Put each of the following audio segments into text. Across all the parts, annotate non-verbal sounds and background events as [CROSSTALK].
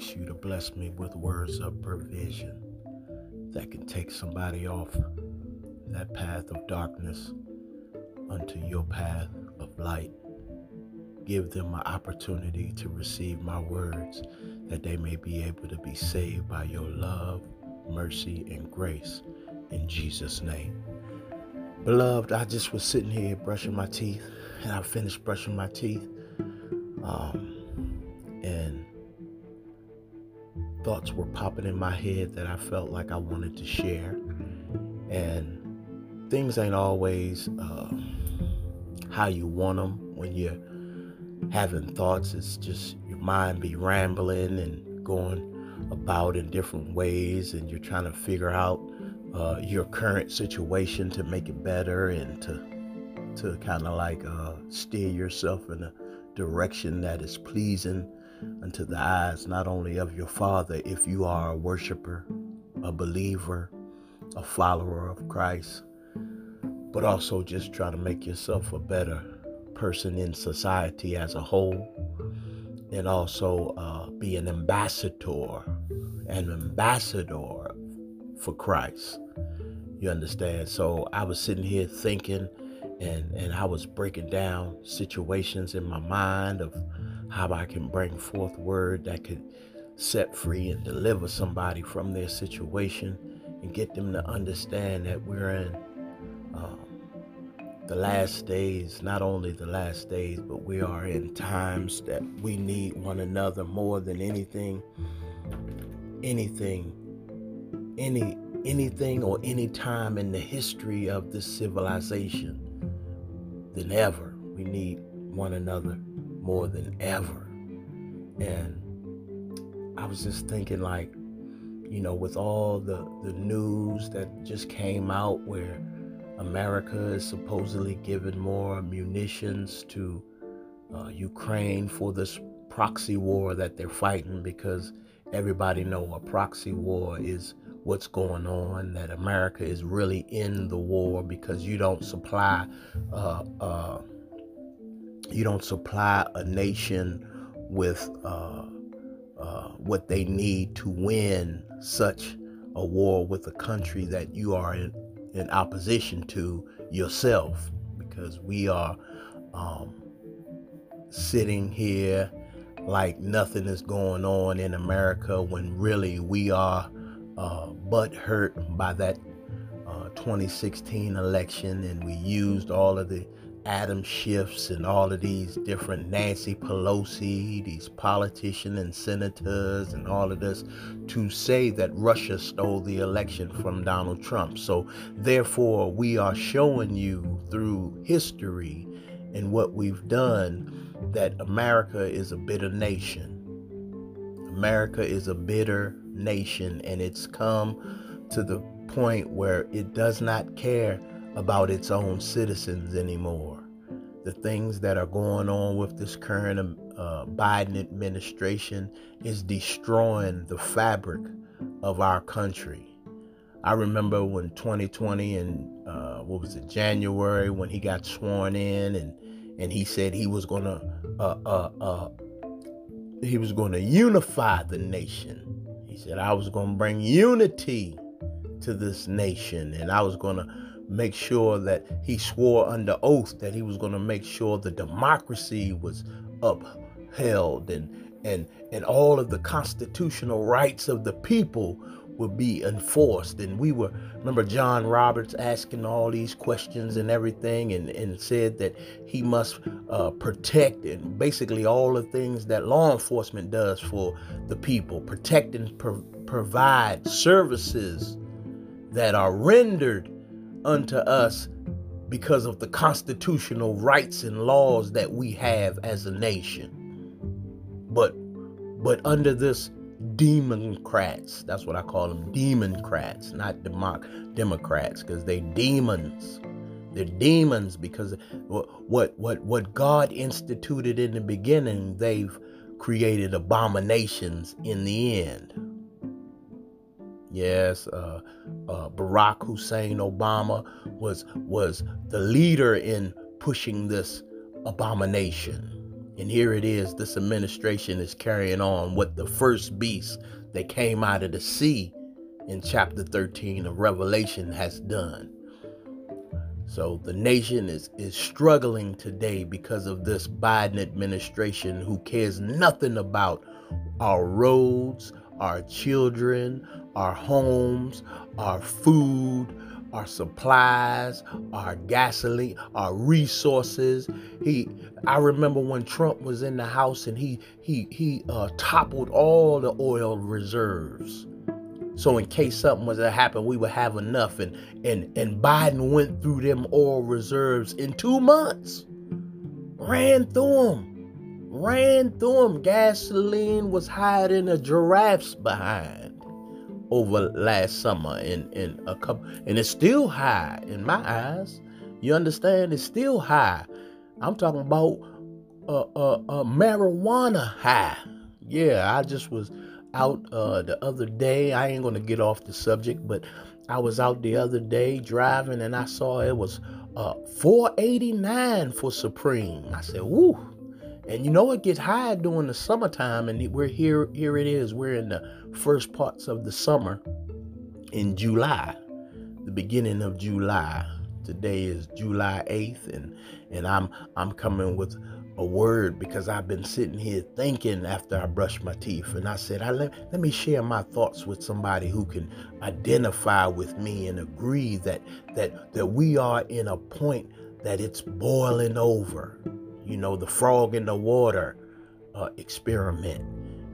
ask you to bless me with words of provision that can take somebody off that path of darkness unto your path of light. Give them an opportunity to receive my words that they may be able to be saved by your love, mercy, and grace. In Jesus' name. Beloved, I just was sitting here brushing my teeth, and I finished brushing my teeth. Um, thoughts were popping in my head that I felt like I wanted to share. And things ain't always uh, how you want them when you're having thoughts. It's just your mind be rambling and going about in different ways, and you're trying to figure out uh, your current situation to make it better and to to kind of like uh, steer yourself in a direction that is pleasing unto the eyes not only of your Father, if you are a worshiper, a believer, a follower of Christ, but also just try to make yourself a better person in society as a whole, and also uh, be an ambassador, an ambassador for Christ. You understand? So I was sitting here thinking and and I was breaking down situations in my mind of how I can bring forth word that could set free and deliver somebody from their situation and get them to understand that we're in um, the last days, not only the last days, but we are in times that we need one another more than anything, anything, any anything or any time in the history of this civilization than ever. We need one another more than ever. And I was just thinking like, you know, with all the, the news that just came out where America is supposedly giving more munitions to uh, Ukraine for this proxy war that they're fighting because everybody know a proxy war is what's going on, that America is really in the war because you don't supply uh, uh, you don't supply a nation with uh, uh, what they need to win such a war with a country that you are in, in opposition to yourself. Because we are um, sitting here like nothing is going on in America when really we are uh, butt hurt by that uh, 2016 election, and we used all of the Adam Schiffs and all of these different Nancy Pelosi, these politicians and senators, and all of this to say that Russia stole the election from Donald Trump. So, therefore, we are showing you through history and what we've done that America is a bitter nation. America is a bitter nation, and it's come to the point where it does not care about its own citizens anymore. The things that are going on with this current uh, Biden administration is destroying the fabric of our country. I remember when 2020 and uh, what was it, January, when he got sworn in, and and he said he was gonna uh, uh, uh he was gonna unify the nation he said, I was to bring unity to this nation and I was to make sure that he swore under oath that he was going to make sure the democracy was upheld and and and all of the constitutional rights of the people would be enforced. And we were, remember John Roberts asking all these questions and everything, and, and said that he must uh, protect and basically all the things that law enforcement does for the people, protect and pro- provide services that are rendered unto us because of the constitutional rights and laws that we have as a nation. But but under this democrats. That's what I call them, democrats, not democ- Democrats, because they demons. They're demons because what what what God instituted in the beginning, they've created abominations in the end. Yes, uh, uh, Barack Hussein Obama was was the leader in pushing this abomination And here it is this administration is carrying on what the first beast that came out of the sea in chapter 13 of Revelation has done. So the nation is, is struggling today because of this Biden administration who cares nothing about our roads, our children, our homes, our food, our supplies, our gasoline, our resources. He I remember when Trump was in the house and he he he uh, toppled all the oil reserves. So in case something was to happen, we would have enough. And and and Biden went through them oil reserves in two months. Ran through them. Ran through them. Gasoline was higher than a giraffe's behind over last summer in, in a couple and it's still high in my eyes. You understand? It's still high. I'm talking about uh, uh, uh, marijuana high. Yeah, I just was out uh, the other day. I ain't gonna get off the subject, but I was out the other day driving and I saw it was uh, 489 for Supreme. I said, "Woo!" And you know it gets high during the summertime, and we're here. Here it is. We're in the first parts of the summer in July, the beginning of July. Today is July 8th, and and I'm I'm coming with a word because I've been sitting here thinking after I brushed my teeth. And I said, I let, let me share my thoughts with somebody who can identify with me and agree that that that we are in a point that it's boiling over. You know, the frog in the water uh, experiment.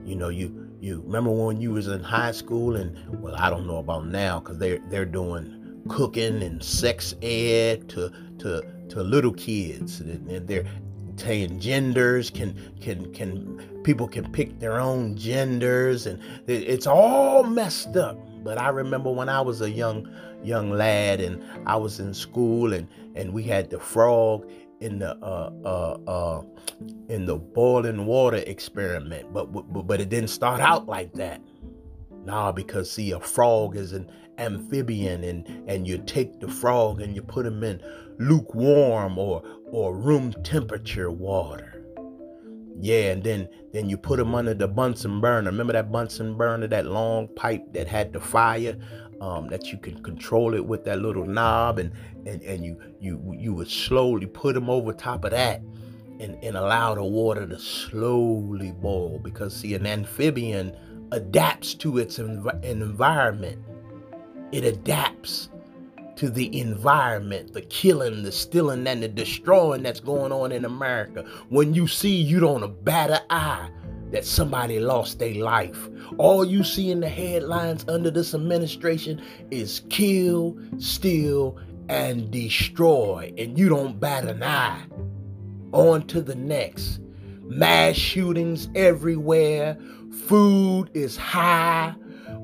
You know, you you remember when you was in high school and well, I don't know about now because they're they're doing cooking and sex ed to to to little kids and they're saying genders can can can people can pick their own genders and it's all messed up but i remember when i was a young young lad and i was in school and and we had the frog in the uh uh uh in the boiling water experiment but but, but it didn't start out like that nah because see a frog is an amphibian and and you take the frog and you put him in lukewarm or or room temperature water. Yeah, and then then you put them under the Bunsen burner. Remember that Bunsen burner, that long pipe that had the fire, um, that you can control it with that little knob, and and and you you you would slowly put them over top of that, and and allow the water to slowly boil because see, an amphibian adapts to its env- environment. It adapts to the environment, the killing, the stealing, and the destroying that's going on in America. When you see, you don't bat an eye that somebody lost their life. All you see in the headlines under this administration is kill, steal, and destroy, and you don't bat an eye. On to the next. Mass shootings everywhere. Food is high.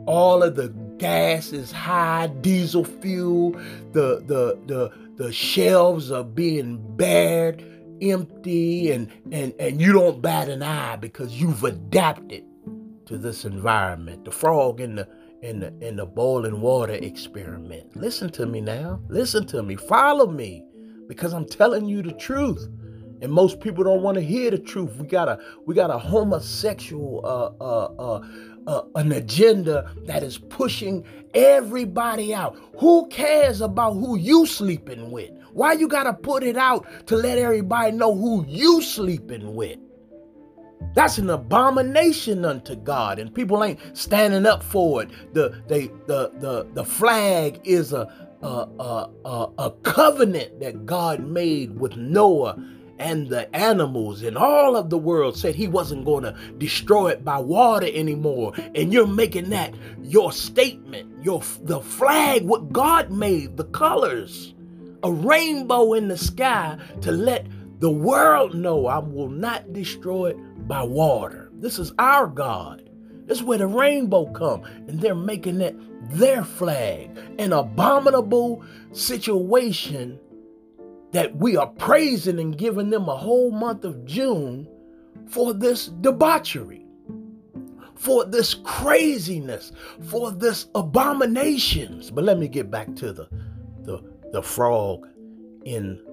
All of the gas is high, diesel fuel, the the the the shelves are being bared empty and and and you don't bat an eye because you've adapted to this environment. The frog in the in the in the boiling water experiment. Listen to me now. Listen to me. Follow me because I'm telling you the truth. And most people don't want to hear the truth. We got a we got a homosexual uh uh uh uh, an agenda that is pushing everybody out. Who cares about who you sleeping with? Why you gotta put it out to let everybody know who you sleeping with? That's an abomination unto God, and people ain't standing up for it. The they the the the flag is a a a, a, a covenant that God made with Noah and the animals and all of the world said he wasn't going to destroy it by water anymore. And you're making that your statement your the flag what god made the colors a rainbow in the sky to let the world know i will not destroy it by water. This is our god. This is where the rainbow come and they're making it their flag. An abominable situation that we are praising and giving them a whole month of June for this debauchery, for this craziness, for this abominations. But let me get back to the the, the frog in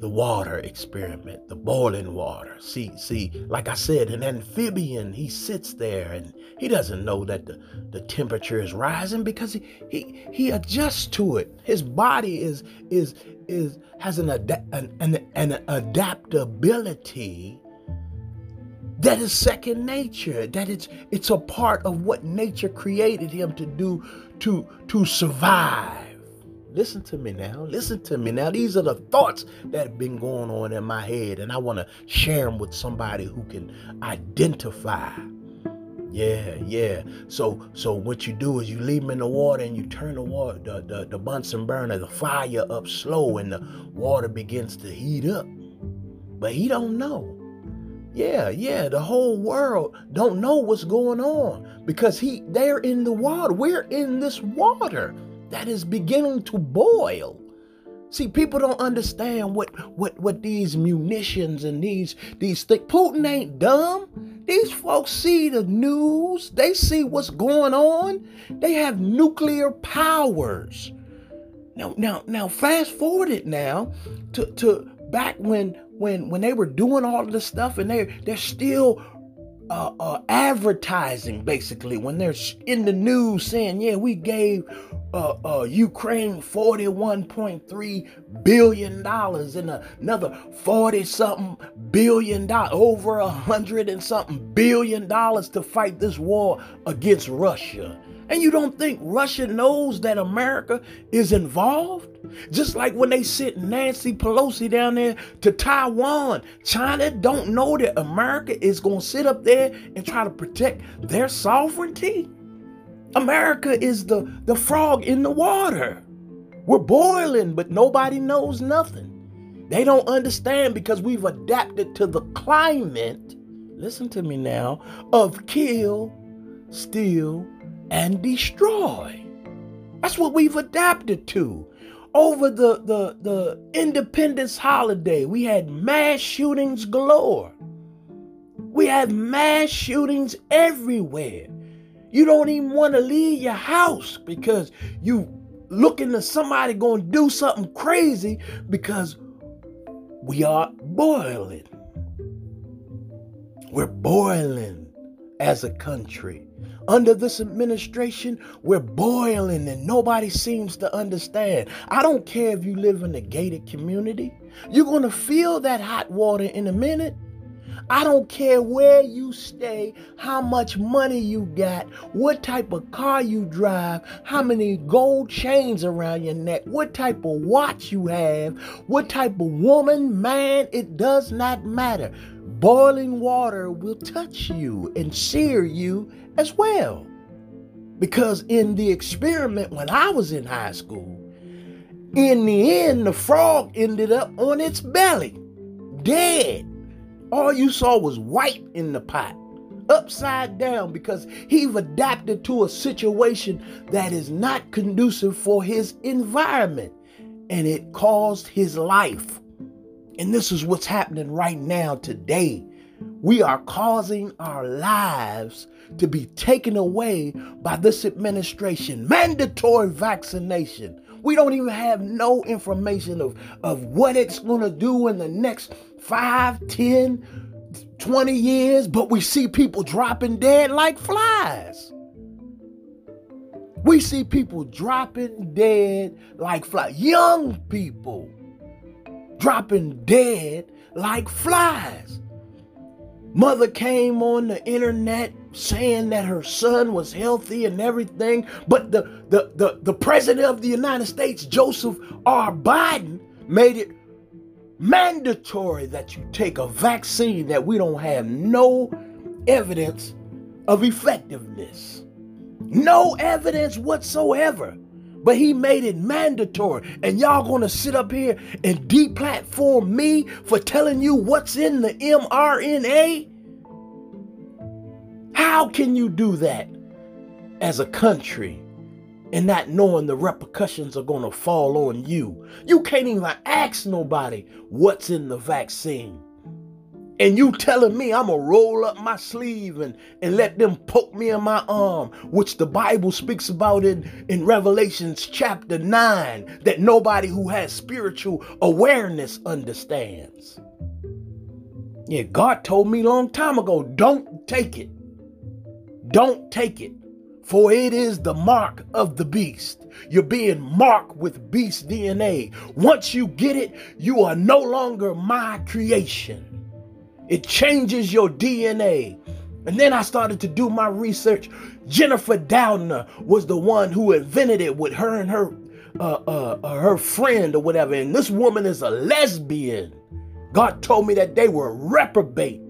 the water experiment, the boiling water. See, see, like I said, an amphibian, he sits there and he doesn't know that the, the temperature is rising because he, he he adjusts to it. His body is is is has an, an, an, an adaptability that is second nature that it's it's a part of what nature created him to do to to survive listen to me now. Listen to me now. These are the thoughts that have been going on in my head and i want to share them with somebody who can identify. Yeah yeah. So so what you do is you leave them in the water and you turn the water the, the, the bunsen burner the fire up slow and the water begins to heat up. But he don't know. Yeah, yeah, the whole world don't know what's going on because he they're in the water. We're in this water that is beginning to boil. See, people don't understand what what what these munitions and these these things. Putin ain't dumb. These folks see the news. They see what's going on. They have nuclear powers. Now, now, now, fast forward it now to to back when when when they were doing all of this stuff and they they're still uh, uh, advertising basically when they're in the news saying, yeah, we gave uh, uh, Ukraine $41.3 billion and another 40 something billion dollars, over a hundred and something billion dollars to fight this war against Russia. And you don't think Russia knows that America is involved? Just like when they sent Nancy Pelosi down there to Taiwan, China don't know that America is going to sit up there and try to protect their sovereignty. America is the, the frog in the water. We're boiling, but nobody knows nothing. They don't understand because we've adapted to the climate, listen to me now, of kill, steal, and destroy. That's what we've adapted to. Over the, the, the Independence holiday, we had mass shootings galore. We have mass shootings everywhere. You don't even want to leave your house because you looking to somebody going to do something crazy because we are boiling. We're boiling as a country. Under this administration, we're boiling and nobody seems to understand. I don't care if you live in a gated community, you're going to feel that hot water in a minute. I don't care where you stay, how much money you got, what type of car you drive, how many gold chains around your neck, what type of watch you have, what type of woman, man, it does not matter. Boiling water will touch you and sear you as well. Because in the experiment when I was in high school, in the end, the frog ended up on its belly, dead. All you saw was white in the pot, upside down, because he've adapted to a situation that is not conducive for his environment. And it caused his life. And this is what's happening right now today. We are causing our lives to be taken away by this administration. Mandatory vaccination. We don't even have no information of, of what it's going to do in the next 5, 10, 20 years, but we see people dropping dead like flies. We see people dropping dead like flies. Young people dropping dead like flies. Mother came on the internet saying that her son was healthy and everything, but the, the, the, the president of the United States, Joseph R. Biden, made it mandatory that you take a vaccine that we don't have no evidence of effectiveness. No evidence whatsoever. But he made it mandatory. And y'all gonna sit up here and deplatform me for telling you what's in the mRNA? How can you do that as a country and not knowing the repercussions are to fall on you? You can't even ask nobody what's in the vaccine. And you telling me I'm gonna roll up my sleeve and, and let them poke me in my arm, which the Bible speaks about in, in Revelations chapter 9, that nobody who has spiritual awareness understands. Yeah, God told me long time ago, don't take it. Don't take it. For it is the mark of the beast. You're being marked with beast DNA. Once you get it, you are no longer my creation. It changes your DNA. And then I started to do my research. Jennifer Doudna was the one who invented it with her and her uh, uh, uh, her friend or whatever. And this woman is a lesbian. God told me that they were reprobate.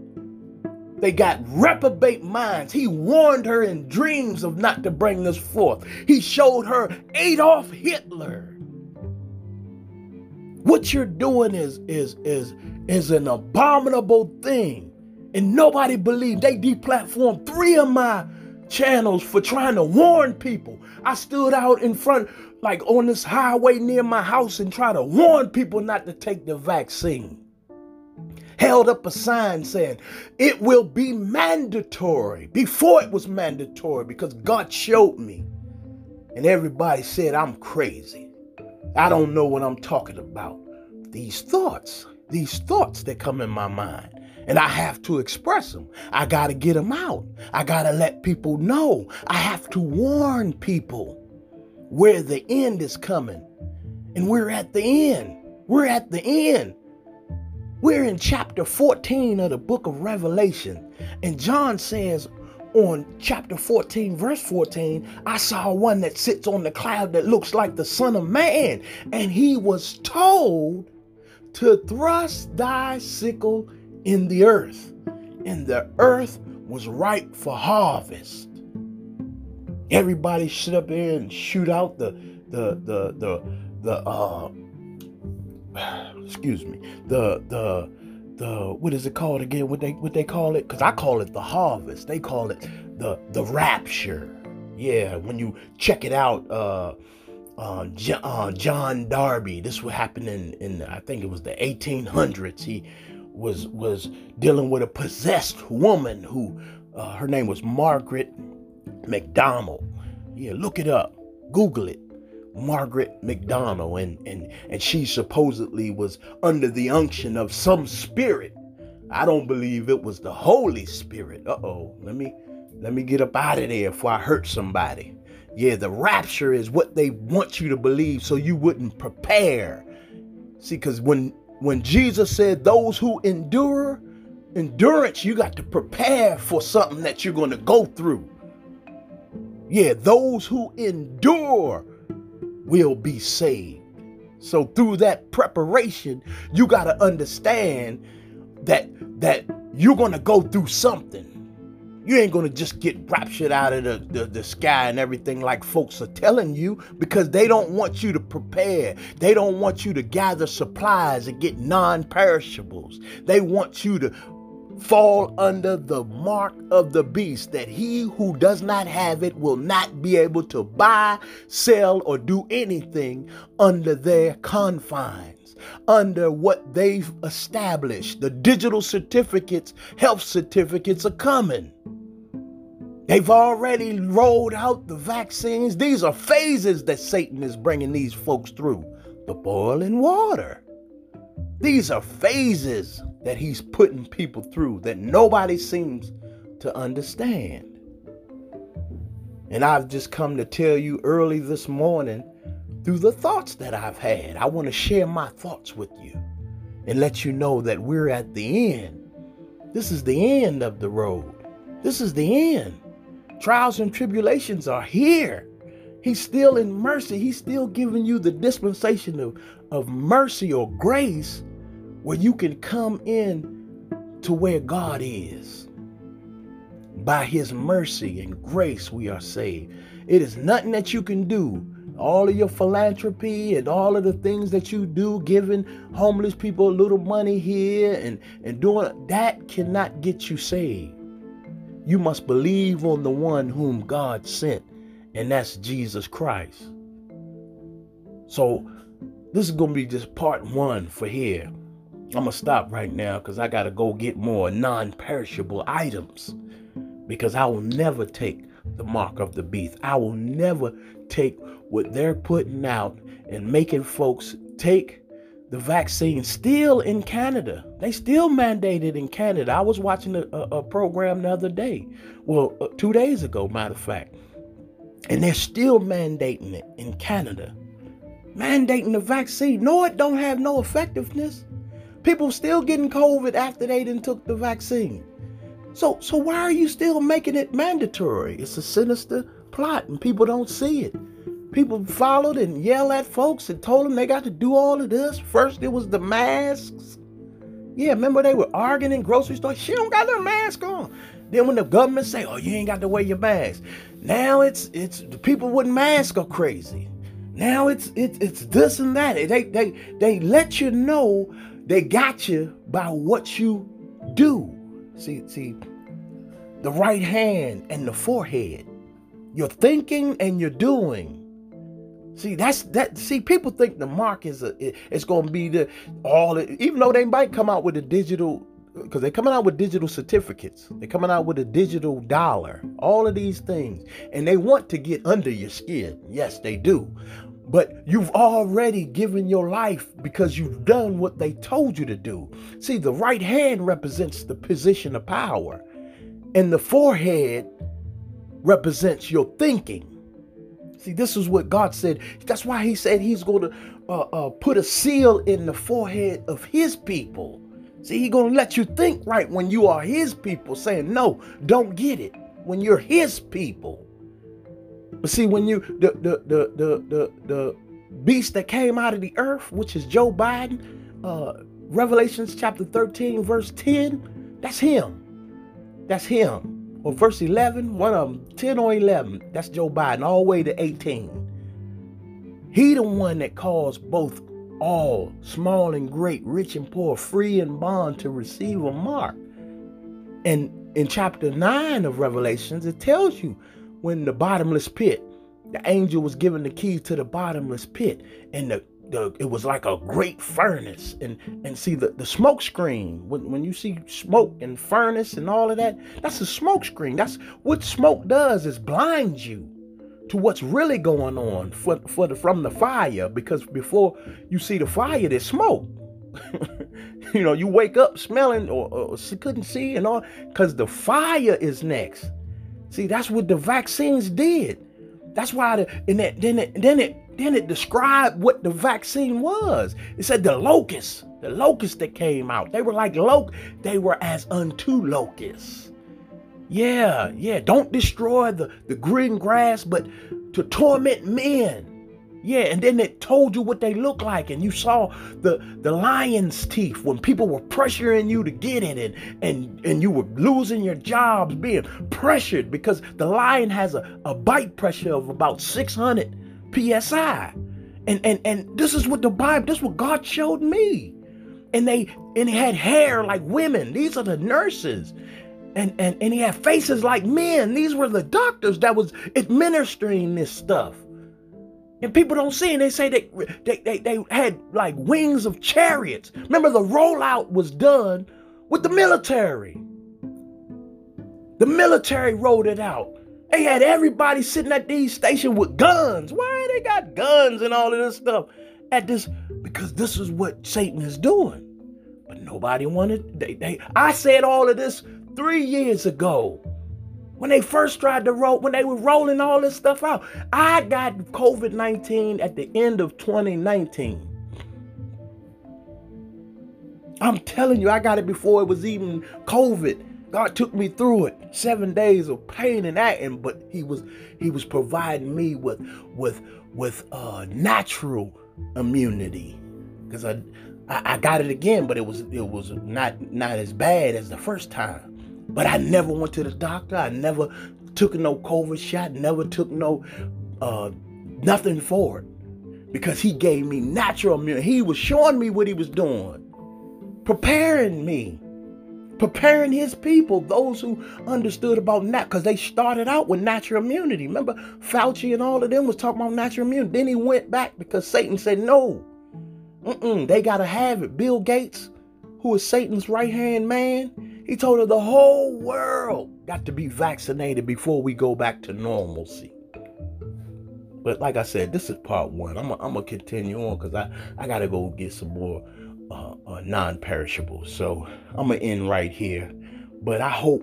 They got reprobate minds. He warned her in dreams of not to bring this forth. He showed her Adolf Hitler. What you're doing is is is is an abominable thing. And nobody believed. They deplatformed three of my channels for trying to warn people. I stood out in front, like on this highway near my house, and tried to warn people not to take the vaccine. Held up a sign saying it will be mandatory before it was mandatory because God showed me. And everybody said I'm crazy. I don't know what I'm talking about. These thoughts these thoughts that come in my mind. And I have to express them. I got to get them out. I got to let people know. I have to warn people where the end is coming. And we're at the end. We're at the end. We're in chapter 14 of the book of Revelation. And John says on chapter 14, verse 14, I saw one that sits on the cloud that looks like the Son of Man. And he was told to thrust thy sickle in the earth, and the earth was ripe for harvest. Everybody sit up there and shoot out the the the the the uh [SIGHS] excuse me the the the what is it called again? What they what they call it? Because I call it the harvest. They call it the the rapture. Yeah, when you check it out, uh, uh, John, uh, John Darby. This what happened in, in I think it was the 1800s. He was was dealing with a possessed woman who uh, her name was Margaret McDonald. Yeah, look it up, Google it. Margaret McDonald, and and and she supposedly was under the unction of some spirit. I don't believe it was the Holy Spirit. Uh oh, let me let me get up out of there before I hurt somebody. Yeah, the rapture is what they want you to believe so you wouldn't prepare. See, because when when Jesus said those who endure, endurance, you got to prepare for something that you're going to go through. Yeah, those who endure will be saved. So through that preparation, you got to understand that that you're going to go through something. You ain't gonna just get raptured out of the, the, the, sky and everything like folks are telling you because they don't want you to prepare. They don't want you to gather supplies and get non perishables. They want you to fall under the mark of the beast that he who does not have it will not be able to buy, sell, or do anything under their confines, under what they've established. The digital certificates, health certificates are coming. They've already rolled out the vaccines. These are phases that Satan is bringing these folks through. The boiling water. These are phases that he's putting people through that nobody seems to understand. And I've just come to tell you early this morning through the thoughts that I've had. I want to share my thoughts with you and let you know that we're at the end. This is the end of the road. This is the end. Trials and tribulations are here. He's still in mercy. He's still giving you the dispensation of, of mercy or grace where you can come in to where God is. By his mercy and grace, we are saved. It is nothing that you can do. All of your philanthropy and all of the things that you do, giving homeless people a little money here and, and doing that cannot get you saved. You must believe on the one whom God sent, and that's Jesus Christ. So, this is going to be just part one for here. I'm gonna stop right now because I gotta go get more non-perishable items because I will never take the mark of the beast. I will never take what they're putting out and making folks take the vaccine still in Canada. They still mandated in Canada. I was watching a, a, a program the other day, well, uh, two days ago, matter of fact, and they're still mandating it in Canada. Mandating the vaccine. No, it don't have no effectiveness. People still getting COVID after they didn't took the vaccine. So, so why are you still making it mandatory? It's a sinister plot, and people don't see it. People followed and yelled at folks and told them they got to do all of this. First, it was the masks. Yeah, remember they were arguing in grocery stores. She don't got no mask on. Then when the government say, "Oh, you ain't got to wear your mask," now it's it's the people with masks are crazy. Now it's it's it's this and that. They they they let you know they got you by what you do. See see, the right hand and the forehead. You're thinking and you're doing. See, that's that. See, people think the mark is a it's going to be the all. Even though they might come out with a digital, because they're coming out with digital certificates. They're coming out with a digital dollar. All of these things, and they want to get under your skin. Yes, they do. But you've already given your life because you've done what they told you to do. See, the right hand represents the position of power, and the forehead represents your thinking. See, this is what God said. That's why He said He's going to uh, uh, put a seal in the forehead of His people. See, He's going to let you think right when you are His people, saying, No, don't get it. When you're His people. But see, when you, the, the, the, the, the, the beast that came out of the earth, which is Joe Biden, uh, Revelations chapter 13, verse 10, that's Him. That's Him or verse 11, one of them, 10 or 11. That's Joe Biden, all the way to 18. He the one that caused both all, small and great, rich and poor, free and bond to receive a mark. And in chapter 9 of Revelations, it tells you when the bottomless pit, the angel was given the key to the bottomless pit, and the the, it was like a great furnace. And and see the, the smoke screen when, when you see smoke and furnace and all of that that's a smoke screen. That's what smoke does is blinds you to what's really going on for, for the, from the fire because before you see the fire there's smoke. [LAUGHS] You know you wake up smelling or, or couldn't see and all because the fire is next. See that's what the vaccines did. That's why the and that, then it then it then it described what the vaccine was. It said the locusts, the locusts that came out. They were like loc, they were as unto locusts. Yeah, yeah. Don't destroy the, the green grass, but to torment men. Yeah, and then it told you what they look like, and you saw the the lion's teeth when people were pressuring you to get it, and and and you were losing your jobs, being pressured because the lion has a, a bite pressure of about 600 psi. And and and this is what the Bible, this is what God showed me. And they and he had hair like women. These are the nurses. And and and he had faces like men. These were the doctors that was administering this stuff. And people don't see it. They say they, they, they, they had like wings of chariots. Remember, the rollout was done with the military. The military rolled it out. They had everybody sitting at these stations with guns. Why they got guns and all of this stuff at this? Because this is what Satan is doing. But nobody wanted. They, they. I said all of this three years ago when they first tried to roll. When they were rolling all this stuff out, I got COVID nineteen at the end of 2019. I'm telling you, I got it before it was even COVID. God took me through it. Seven days of pain and acting, but He was He was providing me with with with uh, natural immunity because I, I I got it again, but it was it was not not as bad as the first time. But I never went to the doctor. I never took no COVID shot. Never took no uh, nothing for it because He gave me natural immunity. He was showing me what He was doing, preparing me preparing his people, those who understood about nat, because they started out with natural immunity. Remember, Fauci and all of them was talking about natural immunity. Then he went back because Satan said no. They gotta have it. Bill Gates, who is Satan's right hand man, he told her the whole world got to be vaccinated before we go back to normalcy. But like I said, this is part one. I'm going to continue on because I, I got to go get some more uh, uh, non-perishable. So I'm to end right here. But I hope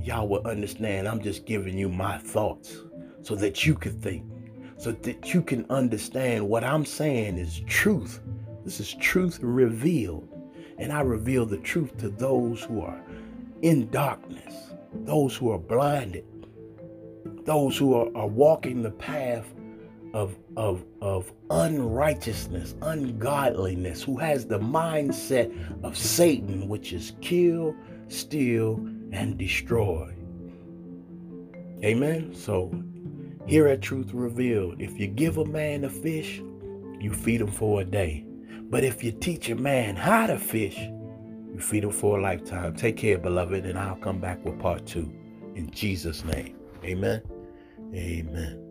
y'all will understand I'm just giving you my thoughts so that you can think, so that you can understand what I'm saying is truth. This is truth revealed. And I reveal the truth to those who are in darkness, those who are blinded, those who are, are walking the path of, of, of unrighteousness, ungodliness, who has the mindset of Satan, which is kill, steal, and destroy. Amen. So here at Truth Revealed, if you give a man a fish, you feed him for a day. But if you teach a man how to fish, you feed him for a lifetime. Take care, beloved, and I'll come back with part two. In Jesus' name. Amen. Amen.